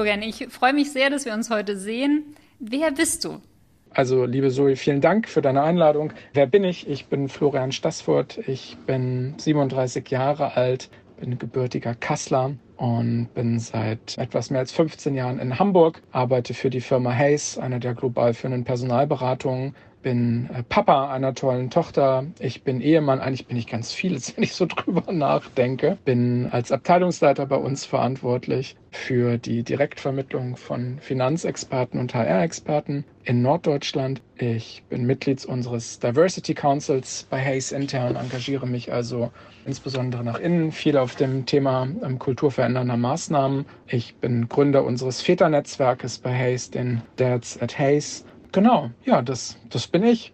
Florian, ich freue mich sehr, dass wir uns heute sehen. Wer bist du? Also, liebe Zoe, vielen Dank für deine Einladung. Wer bin ich? Ich bin Florian Stassfurt. Ich bin 37 Jahre alt, bin gebürtiger Kassler und bin seit etwas mehr als 15 Jahren in Hamburg, arbeite für die Firma Hayes, einer der global führenden Personalberatungen, bin äh, Papa einer tollen Tochter. Ich bin Ehemann. Eigentlich bin ich ganz vieles, wenn ich so drüber nachdenke. Bin als Abteilungsleiter bei uns verantwortlich für die Direktvermittlung von Finanzexperten und HR-Experten in Norddeutschland. Ich bin Mitglied unseres Diversity Councils bei Hayes intern, engagiere mich also insbesondere nach innen, viel auf dem Thema ähm, kulturverändernder Maßnahmen. Ich bin Gründer unseres Väternetzwerkes bei Hayes, den Dads at Hayes Genau, ja, das, das bin ich.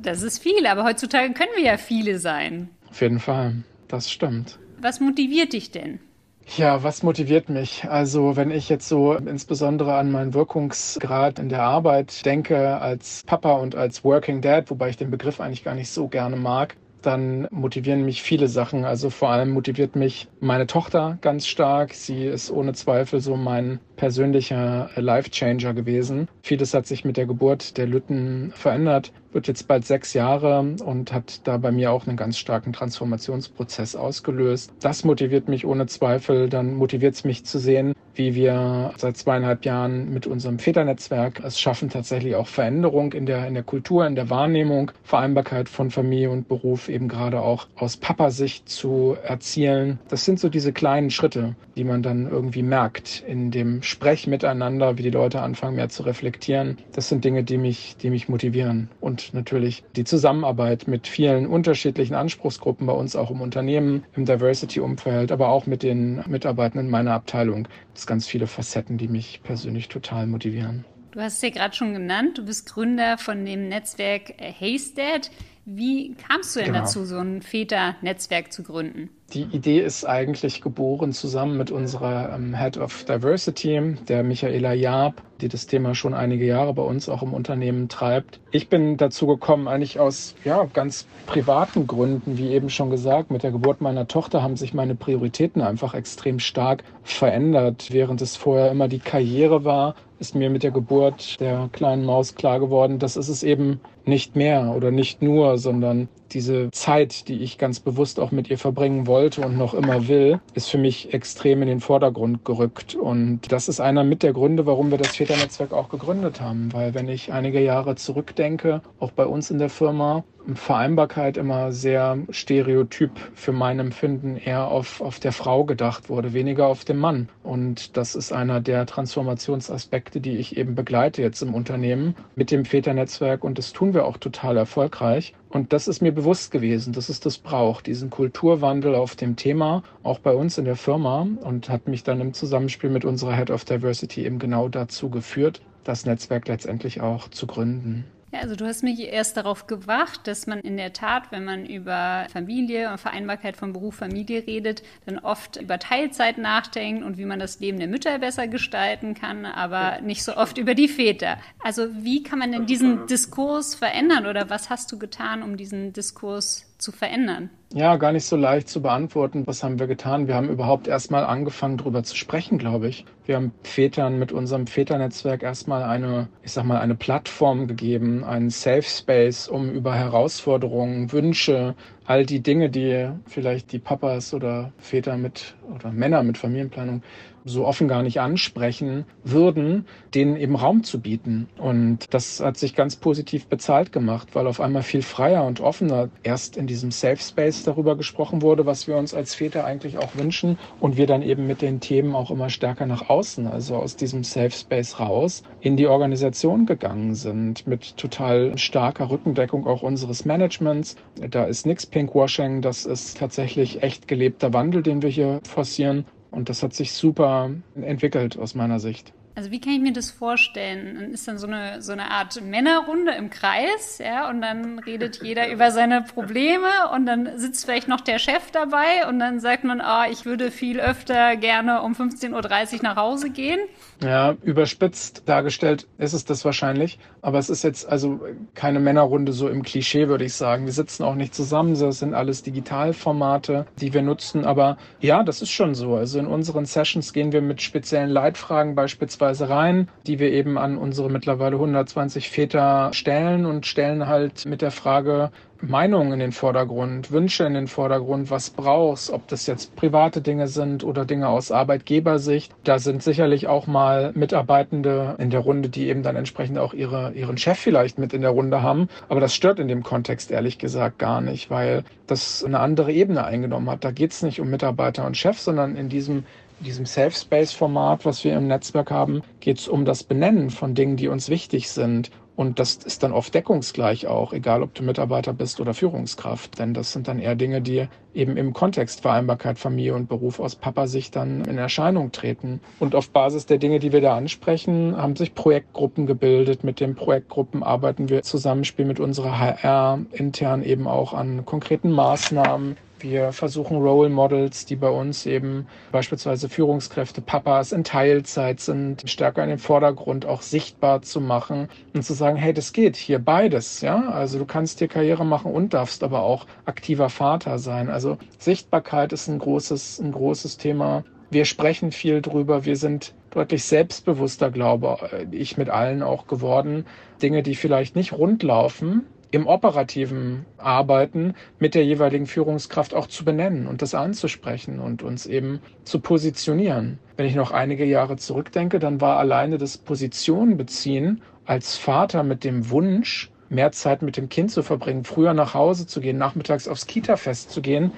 Das ist viel, aber heutzutage können wir ja viele sein. Auf jeden Fall, das stimmt. Was motiviert dich denn? Ja, was motiviert mich? Also, wenn ich jetzt so insbesondere an meinen Wirkungsgrad in der Arbeit denke, als Papa und als Working Dad, wobei ich den Begriff eigentlich gar nicht so gerne mag, dann motivieren mich viele Sachen. Also vor allem motiviert mich meine Tochter ganz stark. Sie ist ohne Zweifel so mein persönlicher Life-Changer gewesen. Vieles hat sich mit der Geburt der Lütten verändert, wird jetzt bald sechs Jahre und hat da bei mir auch einen ganz starken Transformationsprozess ausgelöst. Das motiviert mich ohne Zweifel. Dann motiviert es mich zu sehen, wie wir seit zweieinhalb Jahren mit unserem Väternetzwerk es schaffen, tatsächlich auch Veränderung in der, in der Kultur, in der Wahrnehmung, Vereinbarkeit von Familie und Beruf eben gerade auch aus Papasicht zu erzielen. Das sind so diese kleinen Schritte, die man dann irgendwie merkt in dem Sprech miteinander, wie die Leute anfangen mehr zu reflektieren. Das sind Dinge, die mich, die mich motivieren. Und natürlich die Zusammenarbeit mit vielen unterschiedlichen Anspruchsgruppen bei uns auch im Unternehmen, im Diversity-Umfeld, aber auch mit den Mitarbeitenden meiner Abteilung. Das ganz viele Facetten, die mich persönlich total motivieren. Du hast es ja gerade schon genannt, du bist Gründer von dem Netzwerk Haystad. Wie kamst du denn genau. dazu, so ein Väter-Netzwerk zu gründen? Die Idee ist eigentlich geboren zusammen mit unserer ähm, Head of Diversity, der Michaela Jaab, die das Thema schon einige Jahre bei uns auch im Unternehmen treibt. Ich bin dazu gekommen eigentlich aus ja, ganz privaten Gründen, wie eben schon gesagt. Mit der Geburt meiner Tochter haben sich meine Prioritäten einfach extrem stark verändert. Während es vorher immer die Karriere war, ist mir mit der Geburt der kleinen Maus klar geworden, dass es es eben nicht mehr oder nicht nur, sondern diese Zeit, die ich ganz bewusst auch mit ihr verbringen wollte und noch immer will, ist für mich extrem in den Vordergrund gerückt. Und das ist einer mit der Gründe, warum wir das Väternetzwerk auch gegründet haben. Weil wenn ich einige Jahre zurückdenke, auch bei uns in der Firma, Vereinbarkeit immer sehr stereotyp für mein Empfinden eher auf, auf der Frau gedacht wurde, weniger auf den Mann. Und das ist einer der Transformationsaspekte, die ich eben begleite jetzt im Unternehmen mit dem Väternetzwerk. Und das tun wir auch total erfolgreich. Und das ist mir bewusst gewesen, dass es das braucht, diesen Kulturwandel auf dem Thema, auch bei uns in der Firma und hat mich dann im Zusammenspiel mit unserer Head of Diversity eben genau dazu geführt, das Netzwerk letztendlich auch zu gründen. Ja, also du hast mich erst darauf gewacht, dass man in der Tat, wenn man über Familie und Vereinbarkeit von Beruf, Familie redet, dann oft über Teilzeit nachdenkt und wie man das Leben der Mütter besser gestalten kann, aber nicht so oft über die Väter. Also wie kann man denn diesen Diskurs verändern oder was hast du getan, um diesen Diskurs zu verändern? Ja, gar nicht so leicht zu beantworten. Was haben wir getan? Wir haben überhaupt erstmal angefangen, darüber zu sprechen, glaube ich. Wir haben Vätern mit unserem Väternetzwerk erstmal eine, ich sag mal, eine Plattform gegeben, einen Safe Space, um über Herausforderungen, Wünsche, all die Dinge, die vielleicht die Papas oder Väter mit oder Männer mit Familienplanung so offen gar nicht ansprechen würden, denen eben Raum zu bieten. Und das hat sich ganz positiv bezahlt gemacht, weil auf einmal viel freier und offener erst in diesem Safe Space darüber gesprochen wurde, was wir uns als Väter eigentlich auch wünschen und wir dann eben mit den Themen auch immer stärker nach außen, also aus diesem Safe Space raus, in die Organisation gegangen sind mit total starker Rückendeckung auch unseres Managements. Da ist nichts Pinkwashing, das ist tatsächlich echt gelebter Wandel, den wir hier forcieren und das hat sich super entwickelt aus meiner Sicht. Also wie kann ich mir das vorstellen? Dann ist dann so eine, so eine Art Männerrunde im Kreis, ja, und dann redet jeder über seine Probleme und dann sitzt vielleicht noch der Chef dabei und dann sagt man, ah, ich würde viel öfter gerne um 15.30 Uhr nach Hause gehen. Ja, überspitzt dargestellt ist es das wahrscheinlich, aber es ist jetzt also keine Männerrunde so im Klischee, würde ich sagen. Wir sitzen auch nicht zusammen, das sind alles Digitalformate, die wir nutzen, aber ja, das ist schon so. Also in unseren Sessions gehen wir mit speziellen Leitfragen beispielsweise Rein, die wir eben an unsere mittlerweile 120 Väter stellen und stellen halt mit der Frage, Meinungen in den Vordergrund, Wünsche in den Vordergrund, was brauchst, ob das jetzt private Dinge sind oder Dinge aus Arbeitgebersicht. Da sind sicherlich auch mal Mitarbeitende in der Runde, die eben dann entsprechend auch ihre, ihren Chef vielleicht mit in der Runde haben. Aber das stört in dem Kontext ehrlich gesagt gar nicht, weil das eine andere Ebene eingenommen hat. Da geht es nicht um Mitarbeiter und Chef, sondern in diesem diesem Safe Space Format, was wir im Netzwerk haben, geht es um das Benennen von Dingen, die uns wichtig sind. Und das ist dann oft deckungsgleich auch, egal ob du Mitarbeiter bist oder Führungskraft. Denn das sind dann eher Dinge, die eben im Kontext Vereinbarkeit, Familie und Beruf aus Papa-Sicht dann in Erscheinung treten. Und auf Basis der Dinge, die wir da ansprechen, haben sich Projektgruppen gebildet. Mit den Projektgruppen arbeiten wir Zusammenspiel mit unserer HR intern eben auch an konkreten Maßnahmen, wir versuchen Role Models, die bei uns eben beispielsweise Führungskräfte, Papas in Teilzeit sind, stärker in den Vordergrund auch sichtbar zu machen und zu sagen, hey, das geht hier beides, ja. Also du kannst hier Karriere machen und darfst aber auch aktiver Vater sein. Also Sichtbarkeit ist ein großes, ein großes Thema. Wir sprechen viel drüber. Wir sind deutlich selbstbewusster, glaube ich, mit allen auch geworden. Dinge, die vielleicht nicht rund laufen, im operativen Arbeiten mit der jeweiligen Führungskraft auch zu benennen und das anzusprechen und uns eben zu positionieren. Wenn ich noch einige Jahre zurückdenke, dann war alleine das Position beziehen als Vater mit dem Wunsch, mehr Zeit mit dem Kind zu verbringen, früher nach Hause zu gehen, nachmittags aufs Kita-Fest zu gehen,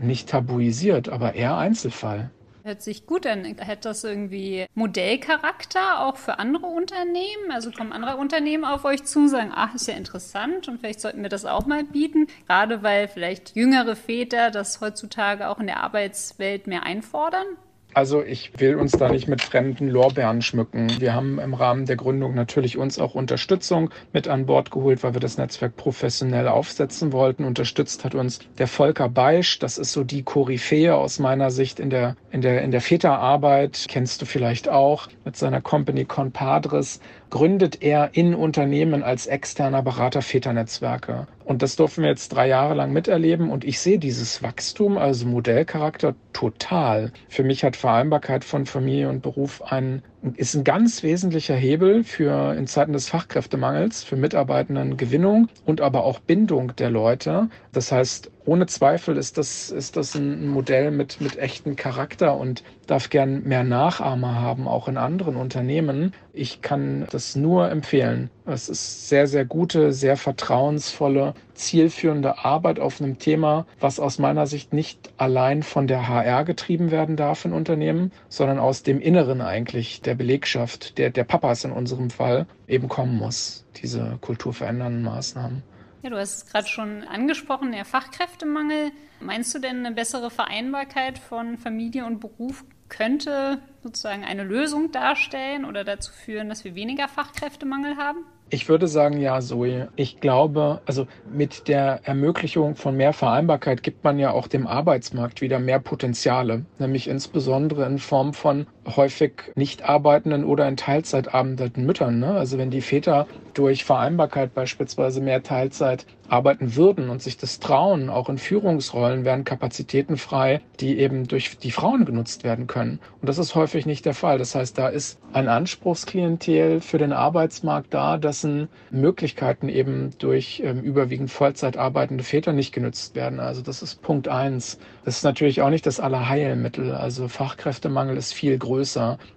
nicht tabuisiert, aber eher Einzelfall. Hört sich gut an. Hätte das irgendwie Modellcharakter auch für andere Unternehmen? Also kommen andere Unternehmen auf euch zu, sagen, ach, ist ja interessant und vielleicht sollten wir das auch mal bieten. Gerade weil vielleicht jüngere Väter das heutzutage auch in der Arbeitswelt mehr einfordern? Also ich will uns da nicht mit fremden Lorbeeren schmücken. Wir haben im Rahmen der Gründung natürlich uns auch Unterstützung mit an Bord geholt, weil wir das Netzwerk professionell aufsetzen wollten. Unterstützt hat uns der Volker Beisch. Das ist so die Koryphäe aus meiner Sicht in der, in der, in der Väterarbeit. Kennst du vielleicht auch mit seiner Company Compadres gründet er in Unternehmen als externer Berater Väternetzwerke. Und das durften wir jetzt drei Jahre lang miterleben und ich sehe dieses Wachstum, also Modellcharakter, total. Für mich hat Vereinbarkeit von Familie und Beruf einen ist ein ganz wesentlicher Hebel für in Zeiten des Fachkräftemangels, für Mitarbeitendengewinnung und aber auch Bindung der Leute. Das heißt, ohne Zweifel ist das, ist das ein Modell mit, mit echten Charakter und darf gern mehr Nachahmer haben, auch in anderen Unternehmen. Ich kann das nur empfehlen. Es ist sehr, sehr gute, sehr vertrauensvolle, zielführende Arbeit auf einem Thema, was aus meiner Sicht nicht allein von der HR getrieben werden darf in Unternehmen, sondern aus dem Inneren eigentlich der Belegschaft, der, der Papas in unserem Fall, eben kommen muss, diese kulturverändernden Maßnahmen. Ja, du hast es gerade schon angesprochen, der Fachkräftemangel. Meinst du denn eine bessere Vereinbarkeit von Familie und Beruf könnte sozusagen eine Lösung darstellen oder dazu führen, dass wir weniger Fachkräftemangel haben? Ich würde sagen, ja, Zoe. Ich glaube, also mit der Ermöglichung von mehr Vereinbarkeit gibt man ja auch dem Arbeitsmarkt wieder mehr Potenziale, nämlich insbesondere in Form von häufig nicht arbeitenden oder in Teilzeit arbeitenden Müttern. Ne? Also wenn die Väter durch Vereinbarkeit beispielsweise mehr Teilzeit arbeiten würden und sich das trauen, auch in Führungsrollen wären Kapazitäten frei, die eben durch die Frauen genutzt werden können. Und das ist häufig nicht der Fall. Das heißt, da ist ein Anspruchsklientel für den Arbeitsmarkt da, dessen Möglichkeiten eben durch ähm, überwiegend Vollzeit arbeitende Väter nicht genutzt werden. Also das ist Punkt eins. Das ist natürlich auch nicht das Allerheilmittel. Also Fachkräftemangel ist viel größer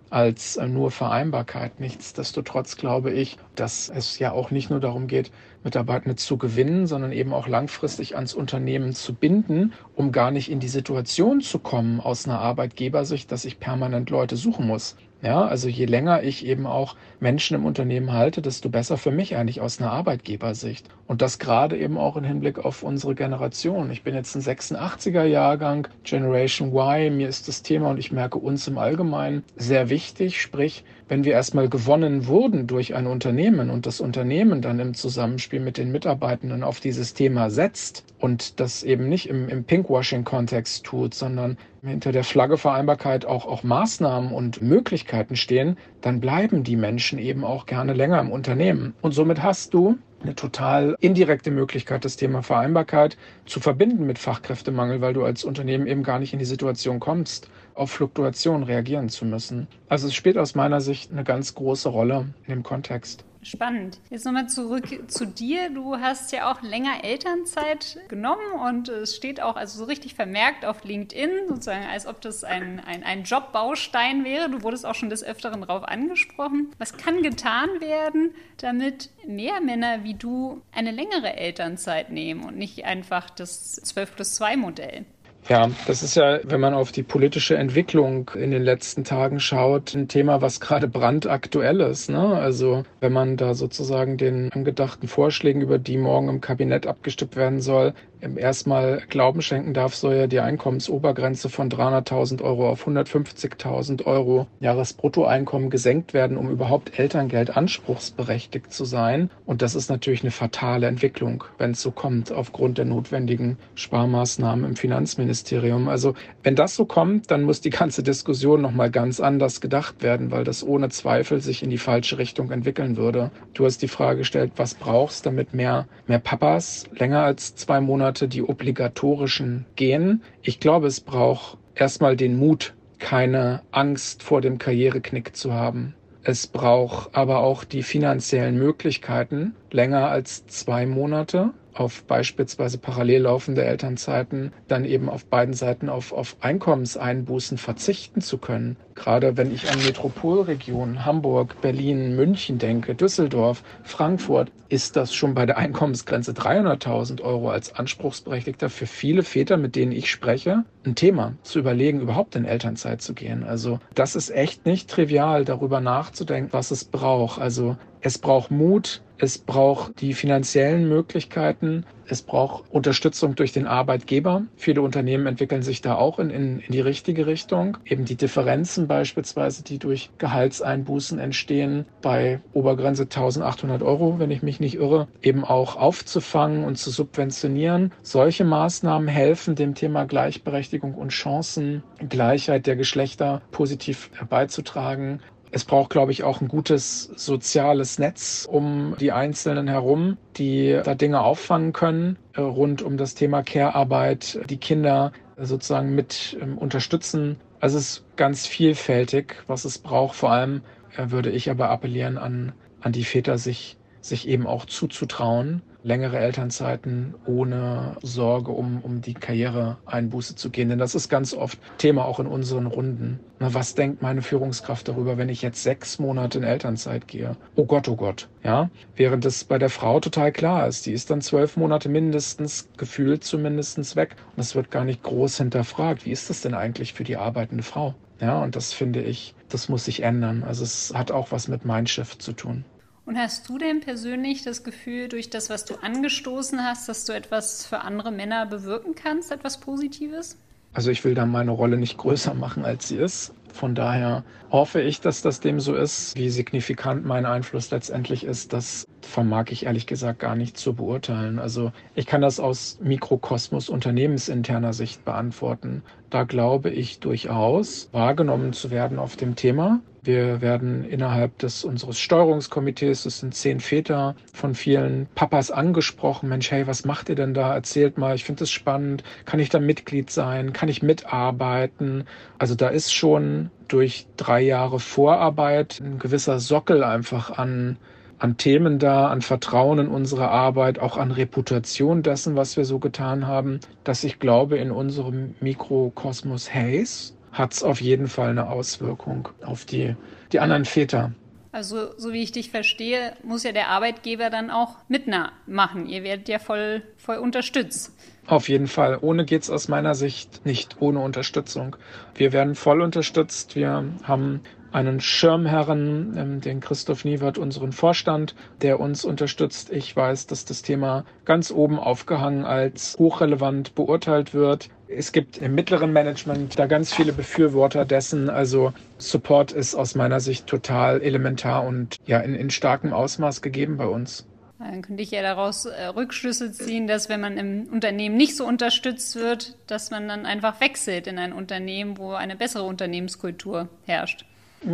als äh, nur Vereinbarkeit. Nichtsdestotrotz glaube ich, dass es ja auch nicht nur darum geht, Mitarbeitende zu gewinnen, sondern eben auch langfristig ans Unternehmen zu binden, um gar nicht in die Situation zu kommen aus einer Arbeitgebersicht, dass ich permanent Leute suchen muss. Ja, also je länger ich eben auch Menschen im Unternehmen halte, desto besser für mich eigentlich aus einer Arbeitgebersicht. Und das gerade eben auch im Hinblick auf unsere Generation. Ich bin jetzt ein 86er Jahrgang, Generation Y. Mir ist das Thema und ich merke uns im Allgemeinen sehr wichtig. Sprich, wenn wir erstmal gewonnen wurden durch ein Unternehmen und das Unternehmen dann im Zusammenspiel mit den Mitarbeitenden auf dieses Thema setzt und das eben nicht im, im Pinkwashing-Kontext tut, sondern hinter der Flagge Vereinbarkeit auch, auch Maßnahmen und Möglichkeiten stehen, dann bleiben die Menschen eben auch gerne länger im Unternehmen. Und somit hast du eine total indirekte Möglichkeit, das Thema Vereinbarkeit zu verbinden mit Fachkräftemangel, weil du als Unternehmen eben gar nicht in die Situation kommst, auf Fluktuationen reagieren zu müssen. Also es spielt aus meiner Sicht eine ganz große Rolle in dem Kontext. Spannend. Jetzt nochmal zurück zu dir. Du hast ja auch länger Elternzeit genommen und es steht auch also so richtig vermerkt auf LinkedIn, sozusagen, als ob das ein, ein, ein Jobbaustein wäre. Du wurdest auch schon des Öfteren darauf angesprochen. Was kann getan werden, damit mehr Männer wie du eine längere Elternzeit nehmen und nicht einfach das 12 plus 2 Modell? Ja, das ist ja, wenn man auf die politische Entwicklung in den letzten Tagen schaut, ein Thema, was gerade brandaktuell ist. Ne? Also wenn man da sozusagen den angedachten Vorschlägen, über die morgen im Kabinett abgestimmt werden soll, erstmal Glauben schenken darf, soll ja die Einkommensobergrenze von 300.000 Euro auf 150.000 Euro Jahresbruttoeinkommen gesenkt werden, um überhaupt Elterngeld anspruchsberechtigt zu sein. Und das ist natürlich eine fatale Entwicklung, wenn es so kommt, aufgrund der notwendigen Sparmaßnahmen im Finanzministerium. Also wenn das so kommt, dann muss die ganze Diskussion nochmal ganz anders gedacht werden, weil das ohne Zweifel sich in die falsche Richtung entwickeln würde. Du hast die Frage gestellt, was brauchst, damit mehr, mehr Papas länger als zwei Monate Monate die obligatorischen gehen. Ich glaube, es braucht erstmal den Mut, keine Angst vor dem Karriereknick zu haben. Es braucht aber auch die finanziellen Möglichkeiten, länger als zwei Monate auf beispielsweise parallel laufende Elternzeiten dann eben auf beiden Seiten auf, auf Einkommenseinbußen verzichten zu können. Gerade wenn ich an Metropolregionen Hamburg, Berlin, München denke, Düsseldorf, Frankfurt, ist das schon bei der Einkommensgrenze 300.000 Euro als Anspruchsberechtigter für viele Väter, mit denen ich spreche, ein Thema zu überlegen, überhaupt in Elternzeit zu gehen. Also das ist echt nicht trivial, darüber nachzudenken, was es braucht. Also es braucht Mut, es braucht die finanziellen Möglichkeiten, es braucht Unterstützung durch den Arbeitgeber. Viele Unternehmen entwickeln sich da auch in, in, in die richtige Richtung. Eben die Differenzen beispielsweise, die durch Gehaltseinbußen entstehen, bei Obergrenze 1800 Euro, wenn ich mich nicht irre, eben auch aufzufangen und zu subventionieren. Solche Maßnahmen helfen dem Thema Gleichberechtigung und Chancengleichheit der Geschlechter positiv beizutragen. Es braucht, glaube ich, auch ein gutes soziales Netz um die Einzelnen herum, die da Dinge auffangen können, äh, rund um das Thema Care-Arbeit, die Kinder sozusagen mit ähm, unterstützen. Also es ist ganz vielfältig, was es braucht. Vor allem äh, würde ich aber appellieren an, an die Väter, sich, sich eben auch zuzutrauen, längere Elternzeiten ohne Sorge um, um die Karriereeinbuße zu gehen. Denn das ist ganz oft Thema auch in unseren Runden. Na, was denkt meine Führungskraft darüber, wenn ich jetzt sechs Monate in Elternzeit gehe? Oh Gott, oh Gott. Ja, während es bei der Frau total klar ist. Die ist dann zwölf Monate mindestens, gefühlt zumindest weg. Und es wird gar nicht groß hinterfragt. Wie ist das denn eigentlich für die arbeitende Frau? Ja, und das finde ich, das muss sich ändern. Also es hat auch was mit Mindshift zu tun. Und hast du denn persönlich das Gefühl, durch das, was du angestoßen hast, dass du etwas für andere Männer bewirken kannst, etwas Positives? Also ich will da meine Rolle nicht größer machen, als sie ist. Von daher hoffe ich, dass das dem so ist. Wie signifikant mein Einfluss letztendlich ist, das vermag ich ehrlich gesagt gar nicht zu beurteilen. Also ich kann das aus Mikrokosmos unternehmensinterner Sicht beantworten. Da glaube ich durchaus wahrgenommen zu werden auf dem Thema. Wir werden innerhalb des unseres Steuerungskomitees, das sind zehn Väter, von vielen Papas angesprochen. Mensch, hey, was macht ihr denn da? Erzählt mal, ich finde das spannend. Kann ich da Mitglied sein? Kann ich mitarbeiten? Also da ist schon durch drei Jahre Vorarbeit ein gewisser Sockel einfach an an Themen da, an Vertrauen in unsere Arbeit, auch an Reputation dessen, was wir so getan haben, dass ich glaube, in unserem Mikrokosmos Haze hat es auf jeden Fall eine Auswirkung auf die, die anderen Väter. Also, so wie ich dich verstehe, muss ja der Arbeitgeber dann auch mitmachen. Ihr werdet ja voll, voll unterstützt. Auf jeden Fall. Ohne geht es aus meiner Sicht nicht ohne Unterstützung. Wir werden voll unterstützt. Wir haben einen Schirmherren, ähm, den Christoph Niewert, unseren Vorstand, der uns unterstützt. Ich weiß, dass das Thema ganz oben aufgehangen als hochrelevant beurteilt wird. Es gibt im mittleren Management da ganz viele Befürworter dessen. Also Support ist aus meiner Sicht total elementar und ja in, in starkem Ausmaß gegeben bei uns. Dann könnte ich ja daraus äh, Rückschlüsse ziehen, dass wenn man im Unternehmen nicht so unterstützt wird, dass man dann einfach wechselt in ein Unternehmen, wo eine bessere Unternehmenskultur herrscht.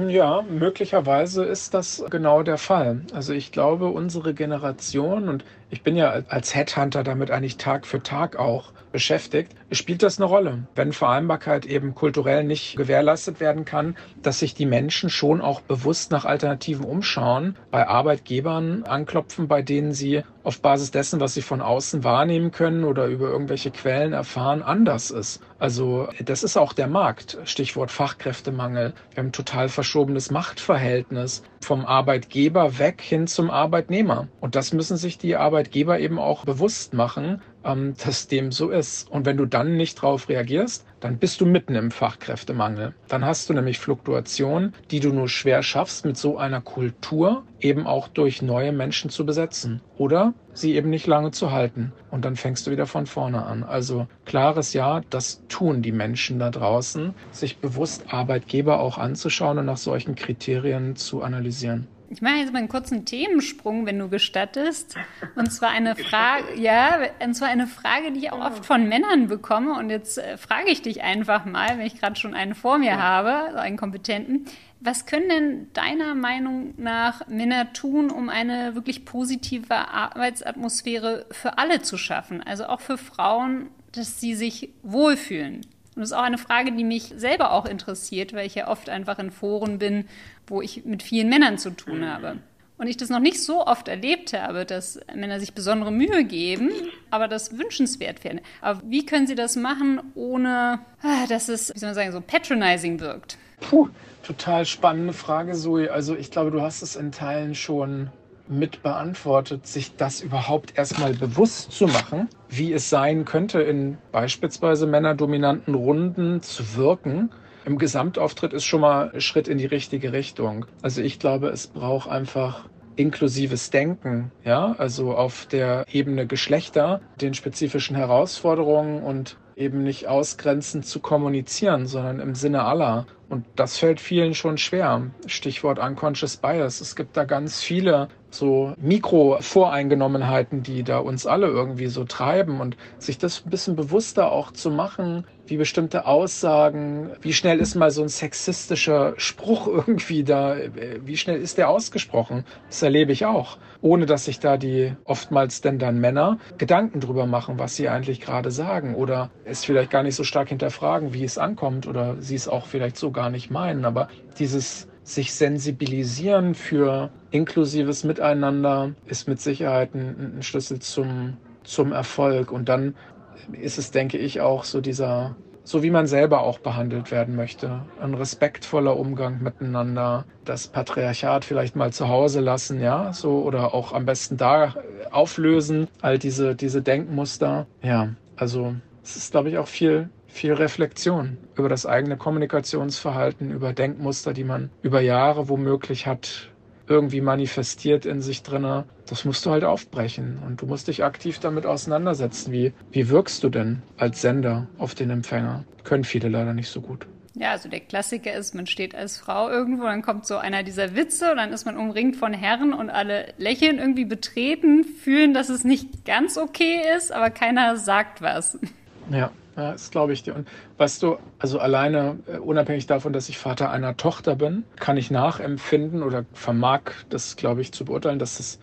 Ja, möglicherweise ist das genau der Fall. Also ich glaube, unsere Generation, und ich bin ja als Headhunter damit eigentlich Tag für Tag auch beschäftigt, spielt das eine Rolle. Wenn Vereinbarkeit eben kulturell nicht gewährleistet werden kann, dass sich die Menschen schon auch bewusst nach Alternativen umschauen, bei Arbeitgebern anklopfen, bei denen sie auf Basis dessen, was sie von außen wahrnehmen können oder über irgendwelche Quellen erfahren, anders ist. Also das ist auch der Markt. Stichwort Fachkräftemangel. Wir haben ein total verschobenes Machtverhältnis vom Arbeitgeber weg hin zum Arbeitnehmer. Und das müssen sich die Arbeitgeber eben auch bewusst machen, ähm, dass dem so ist. Und wenn du dann nicht darauf reagierst, dann bist du mitten im Fachkräftemangel. Dann hast du nämlich Fluktuation, die du nur schwer schaffst, mit so einer Kultur eben auch durch neue Menschen zu besetzen oder sie eben nicht lange zu halten. Und dann fängst du wieder von vorne an. Also klares Ja, das tun die Menschen da draußen, sich bewusst Arbeitgeber auch anzuschauen und nach solchen Kriterien zu analysieren. Ich mache jetzt mal einen kurzen Themensprung, wenn du gestattest. Und zwar eine Frage, ja, und zwar eine Frage, die ich auch oft von Männern bekomme. Und jetzt äh, frage ich dich einfach mal, wenn ich gerade schon einen vor mir habe, einen Kompetenten. Was können denn deiner Meinung nach Männer tun, um eine wirklich positive Arbeitsatmosphäre für alle zu schaffen? Also auch für Frauen, dass sie sich wohlfühlen? Und das ist auch eine Frage, die mich selber auch interessiert, weil ich ja oft einfach in Foren bin, wo ich mit vielen Männern zu tun mhm. habe. Und ich das noch nicht so oft erlebt habe, dass Männer sich besondere Mühe geben, aber das wünschenswert wäre. Aber wie können sie das machen, ohne ah, dass es, wie soll man sagen, so patronizing wirkt? Puh, total spannende Frage, Zoe. Also ich glaube, du hast es in Teilen schon mit beantwortet, sich das überhaupt erstmal bewusst zu machen, wie es sein könnte, in beispielsweise männerdominanten Runden zu wirken. Im Gesamtauftritt ist schon mal ein Schritt in die richtige Richtung. Also ich glaube, es braucht einfach inklusives Denken, ja, also auf der Ebene Geschlechter, den spezifischen Herausforderungen und eben nicht ausgrenzend zu kommunizieren, sondern im Sinne aller. Und das fällt vielen schon schwer. Stichwort Unconscious Bias. Es gibt da ganz viele so Mikro-Voreingenommenheiten, die da uns alle irgendwie so treiben und sich das ein bisschen bewusster auch zu machen, wie bestimmte Aussagen, wie schnell ist mal so ein sexistischer Spruch irgendwie da, wie schnell ist der ausgesprochen? Das erlebe ich auch, ohne dass sich da die oftmals denn dann Männer Gedanken drüber machen, was sie eigentlich gerade sagen oder es vielleicht gar nicht so stark hinterfragen, wie es ankommt oder sie es auch vielleicht so gar nicht meinen, aber dieses sich sensibilisieren für inklusives Miteinander ist mit Sicherheit ein, ein Schlüssel zum, zum Erfolg. Und dann ist es, denke ich, auch so dieser, so wie man selber auch behandelt werden möchte. Ein respektvoller Umgang miteinander, das Patriarchat vielleicht mal zu Hause lassen, ja, so oder auch am besten da auflösen, all diese, diese Denkmuster. Ja, also es ist, glaube ich, auch viel, viel Reflexion über das eigene Kommunikationsverhalten, über Denkmuster, die man über Jahre womöglich hat irgendwie manifestiert in sich drinne. Das musst du halt aufbrechen und du musst dich aktiv damit auseinandersetzen. Wie, wie wirkst du denn als Sender auf den Empfänger? Können viele leider nicht so gut. Ja, also der Klassiker ist, man steht als Frau irgendwo, dann kommt so einer dieser Witze und dann ist man umringt von Herren und alle lächeln irgendwie betreten, fühlen, dass es nicht ganz okay ist, aber keiner sagt was. Ja, ja, das glaube ich dir. Und weißt du, also alleine, äh, unabhängig davon, dass ich Vater einer Tochter bin, kann ich nachempfinden oder vermag das, glaube ich, zu beurteilen, dass das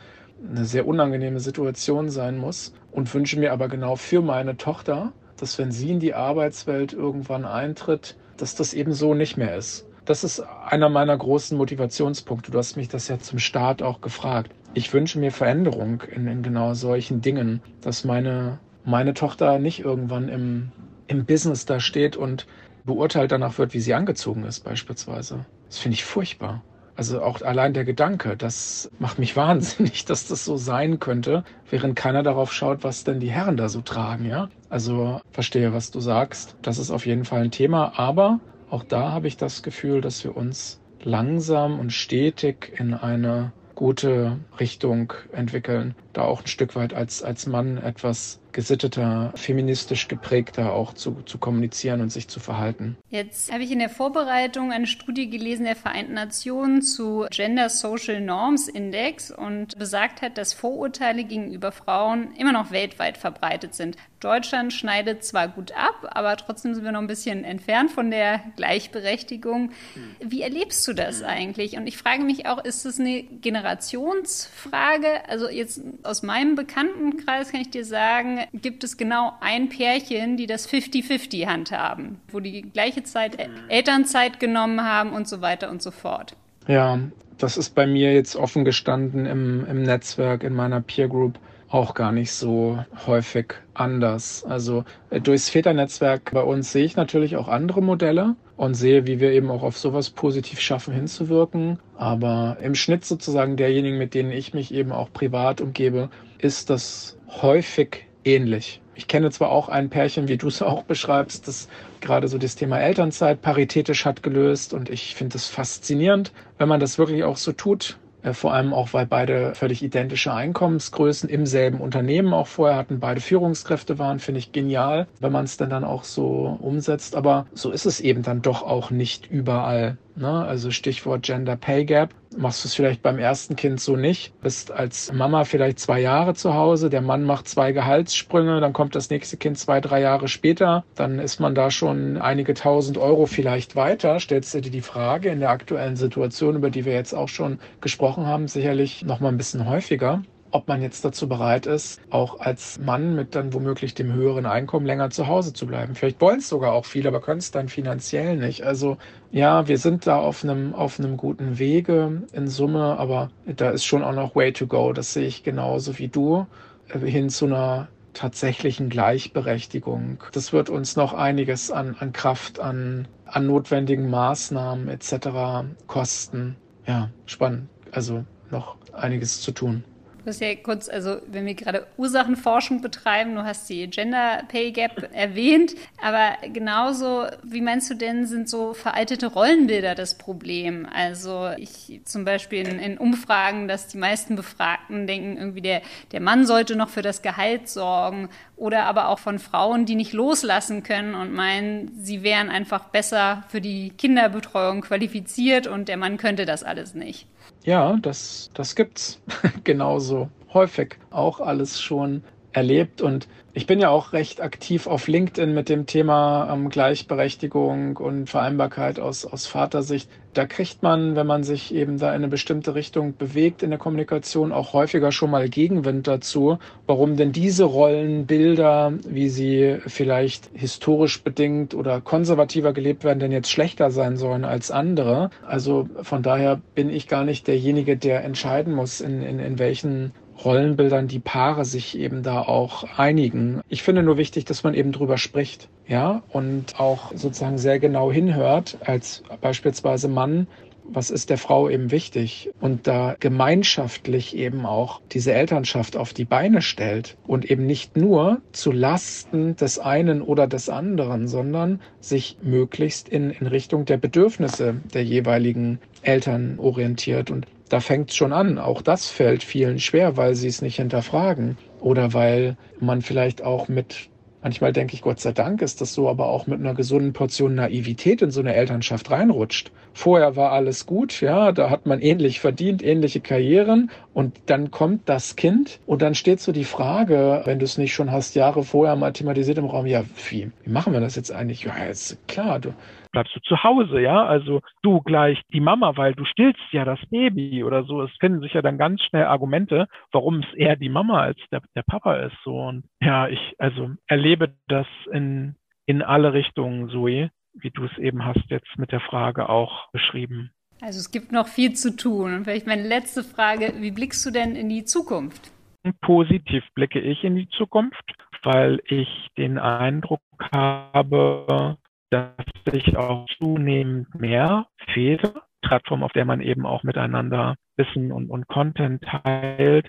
eine sehr unangenehme Situation sein muss und wünsche mir aber genau für meine Tochter, dass wenn sie in die Arbeitswelt irgendwann eintritt, dass das eben so nicht mehr ist. Das ist einer meiner großen Motivationspunkte. Du hast mich das ja zum Start auch gefragt. Ich wünsche mir Veränderung in, in genau solchen Dingen, dass meine, meine Tochter nicht irgendwann im im Business da steht und beurteilt danach wird, wie sie angezogen ist beispielsweise. Das finde ich furchtbar. Also auch allein der Gedanke, das macht mich wahnsinnig, dass das so sein könnte, während keiner darauf schaut, was denn die Herren da so tragen, ja? Also verstehe, was du sagst. Das ist auf jeden Fall ein Thema, aber auch da habe ich das Gefühl, dass wir uns langsam und stetig in eine gute Richtung entwickeln, da auch ein Stück weit als, als Mann etwas gesitteter, feministisch geprägter auch zu, zu kommunizieren und sich zu verhalten. Jetzt habe ich in der Vorbereitung eine Studie gelesen der Vereinten Nationen zu Gender Social Norms Index und besagt hat, dass Vorurteile gegenüber Frauen immer noch weltweit verbreitet sind. Deutschland schneidet zwar gut ab, aber trotzdem sind wir noch ein bisschen entfernt von der Gleichberechtigung. Wie erlebst du das eigentlich? Und ich frage mich auch, ist es eine Generationsfrage? Also jetzt aus meinem Bekanntenkreis kann ich dir sagen, gibt es genau ein Pärchen, die das 50-50 handhaben, wo die gleiche Zeit mhm. Elternzeit genommen haben und so weiter und so fort. Ja, das ist bei mir jetzt offen gestanden im, im Netzwerk, in meiner Peer Group auch gar nicht so häufig anders. Also äh, durchs Väternetzwerk bei uns sehe ich natürlich auch andere Modelle und sehe, wie wir eben auch auf sowas positiv schaffen, hinzuwirken. Aber im Schnitt sozusagen derjenigen, mit denen ich mich eben auch privat umgebe, ist das häufig ähnlich. Ich kenne zwar auch ein Pärchen, wie du es auch beschreibst, das gerade so das Thema Elternzeit paritätisch hat gelöst und ich finde es faszinierend, wenn man das wirklich auch so tut. Äh, vor allem auch, weil beide völlig identische Einkommensgrößen im selben Unternehmen auch vorher hatten, beide Führungskräfte waren, finde ich genial, wenn man es dann dann auch so umsetzt. Aber so ist es eben dann doch auch nicht überall. Ne? Also Stichwort Gender Pay Gap. Machst du es vielleicht beim ersten Kind so nicht. Bist als Mama vielleicht zwei Jahre zu Hause, der Mann macht zwei Gehaltssprünge, dann kommt das nächste Kind zwei, drei Jahre später. Dann ist man da schon einige tausend Euro vielleicht weiter. Stellst du dir die Frage in der aktuellen Situation, über die wir jetzt auch schon gesprochen haben, sicherlich noch mal ein bisschen häufiger ob man jetzt dazu bereit ist, auch als Mann mit dann womöglich dem höheren Einkommen länger zu Hause zu bleiben. Vielleicht wollen es sogar auch viele, aber können es dann finanziell nicht. Also ja, wir sind da auf einem, auf einem guten Wege in Summe, aber da ist schon auch noch way to go. Das sehe ich genauso wie du äh, hin zu einer tatsächlichen Gleichberechtigung. Das wird uns noch einiges an, an Kraft, an, an notwendigen Maßnahmen etc. kosten. Ja, spannend. Also noch einiges zu tun. Du hast ja kurz, also wenn wir gerade Ursachenforschung betreiben, du hast die Gender Pay Gap erwähnt, aber genauso, wie meinst du denn, sind so veraltete Rollenbilder das Problem? Also ich zum Beispiel in, in Umfragen, dass die meisten Befragten denken, irgendwie der, der Mann sollte noch für das Gehalt sorgen oder aber auch von Frauen, die nicht loslassen können und meinen, sie wären einfach besser für die Kinderbetreuung qualifiziert und der Mann könnte das alles nicht. Ja, das, das gibt's. Genauso. Häufig auch alles schon erlebt und ich bin ja auch recht aktiv auf LinkedIn mit dem Thema ähm, Gleichberechtigung und Vereinbarkeit aus, aus Vatersicht. Da kriegt man, wenn man sich eben da in eine bestimmte Richtung bewegt in der Kommunikation, auch häufiger schon mal Gegenwind dazu, warum denn diese Rollenbilder, wie sie vielleicht historisch bedingt oder konservativer gelebt werden, denn jetzt schlechter sein sollen als andere. Also von daher bin ich gar nicht derjenige, der entscheiden muss, in, in, in welchen Rollenbildern die Paare sich eben da auch einigen. Ich finde nur wichtig, dass man eben drüber spricht, ja, und auch sozusagen sehr genau hinhört, als beispielsweise Mann, was ist der Frau eben wichtig und da gemeinschaftlich eben auch diese Elternschaft auf die Beine stellt und eben nicht nur zu Lasten des einen oder des anderen, sondern sich möglichst in, in Richtung der Bedürfnisse der jeweiligen Eltern orientiert. Und da fängt es schon an. Auch das fällt vielen schwer, weil sie es nicht hinterfragen oder weil man vielleicht auch mit Manchmal denke ich, Gott sei Dank ist das so, aber auch mit einer gesunden Portion Naivität in so eine Elternschaft reinrutscht. Vorher war alles gut, ja, da hat man ähnlich verdient, ähnliche Karrieren und dann kommt das Kind und dann steht so die Frage, wenn du es nicht schon hast, Jahre vorher mathematisiert im Raum, ja, wie, wie machen wir das jetzt eigentlich? Ja, ist klar, du, bleibst du zu Hause, ja? Also du gleich die Mama, weil du stillst ja das Baby oder so. Es finden sich ja dann ganz schnell Argumente, warum es eher die Mama als der, der Papa ist. So und ja, ich also erlebe das in in alle Richtungen, Zoe, wie du es eben hast jetzt mit der Frage auch beschrieben. Also es gibt noch viel zu tun. Und vielleicht meine letzte Frage, wie blickst du denn in die Zukunft? Positiv blicke ich in die Zukunft, weil ich den Eindruck habe, dass sich auch zunehmend mehr Väter, Plattform, auf der man eben auch miteinander Wissen und, und Content teilt,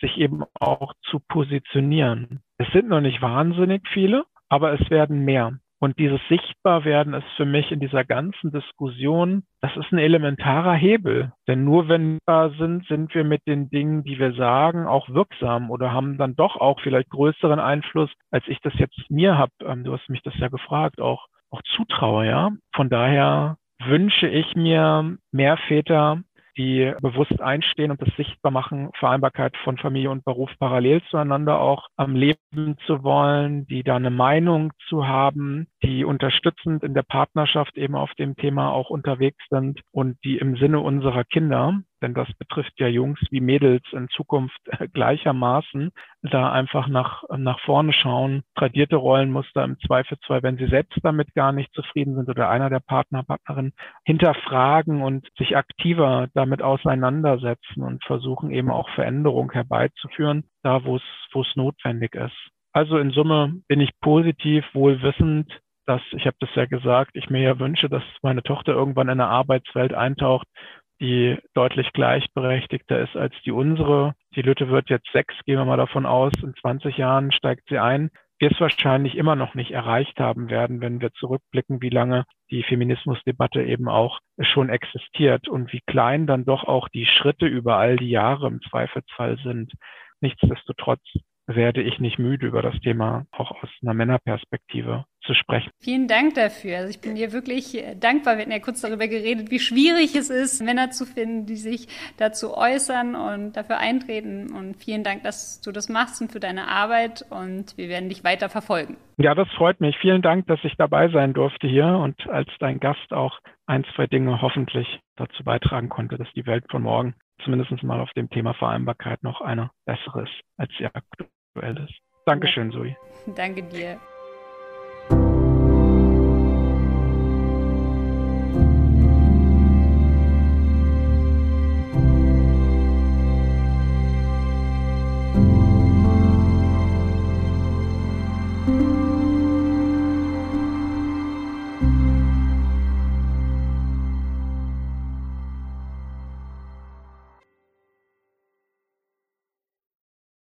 sich eben auch zu positionieren. Es sind noch nicht wahnsinnig viele, aber es werden mehr. Und dieses Sichtbarwerden ist für mich in dieser ganzen Diskussion, das ist ein elementarer Hebel. Denn nur wenn wir sind, sind wir mit den Dingen, die wir sagen, auch wirksam oder haben dann doch auch vielleicht größeren Einfluss, als ich das jetzt mir habe. Ähm, du hast mich das ja gefragt, auch, auch zutraue, ja. Von daher wünsche ich mir mehr Väter, die bewusst einstehen und das sichtbar machen, Vereinbarkeit von Familie und Beruf parallel zueinander auch am Leben zu wollen, die da eine Meinung zu haben, die unterstützend in der Partnerschaft eben auf dem Thema auch unterwegs sind und die im Sinne unserer Kinder denn das betrifft ja Jungs wie Mädels in Zukunft gleichermaßen, da einfach nach, nach vorne schauen, tradierte Rollenmuster im Zweifelsfall, wenn sie selbst damit gar nicht zufrieden sind oder einer der Partner, Partnerin, hinterfragen und sich aktiver damit auseinandersetzen und versuchen eben auch Veränderung herbeizuführen, da wo es, wo es notwendig ist. Also in Summe bin ich positiv, wohlwissend, dass, ich habe das ja gesagt, ich mir ja wünsche, dass meine Tochter irgendwann in eine Arbeitswelt eintaucht, die deutlich gleichberechtigter ist als die unsere. Die Lütte wird jetzt sechs, gehen wir mal davon aus, in 20 Jahren steigt sie ein. Wir es wahrscheinlich immer noch nicht erreicht haben werden, wenn wir zurückblicken, wie lange die Feminismusdebatte eben auch schon existiert und wie klein dann doch auch die Schritte über all die Jahre im Zweifelsfall sind. Nichtsdestotrotz werde ich nicht müde, über das Thema auch aus einer Männerperspektive zu sprechen. Vielen Dank dafür. Also ich bin dir wirklich äh, dankbar. Wir hatten ja kurz darüber geredet, wie schwierig es ist, Männer zu finden, die sich dazu äußern und dafür eintreten. Und vielen Dank, dass du das machst und für deine Arbeit. Und wir werden dich weiter verfolgen. Ja, das freut mich. Vielen Dank, dass ich dabei sein durfte hier und als dein Gast auch ein, zwei Dinge hoffentlich dazu beitragen konnte, dass die Welt von morgen zumindest mal auf dem Thema Vereinbarkeit noch eine bessere ist, als sie aktuell ist. Dankeschön, Zoe. Danke dir.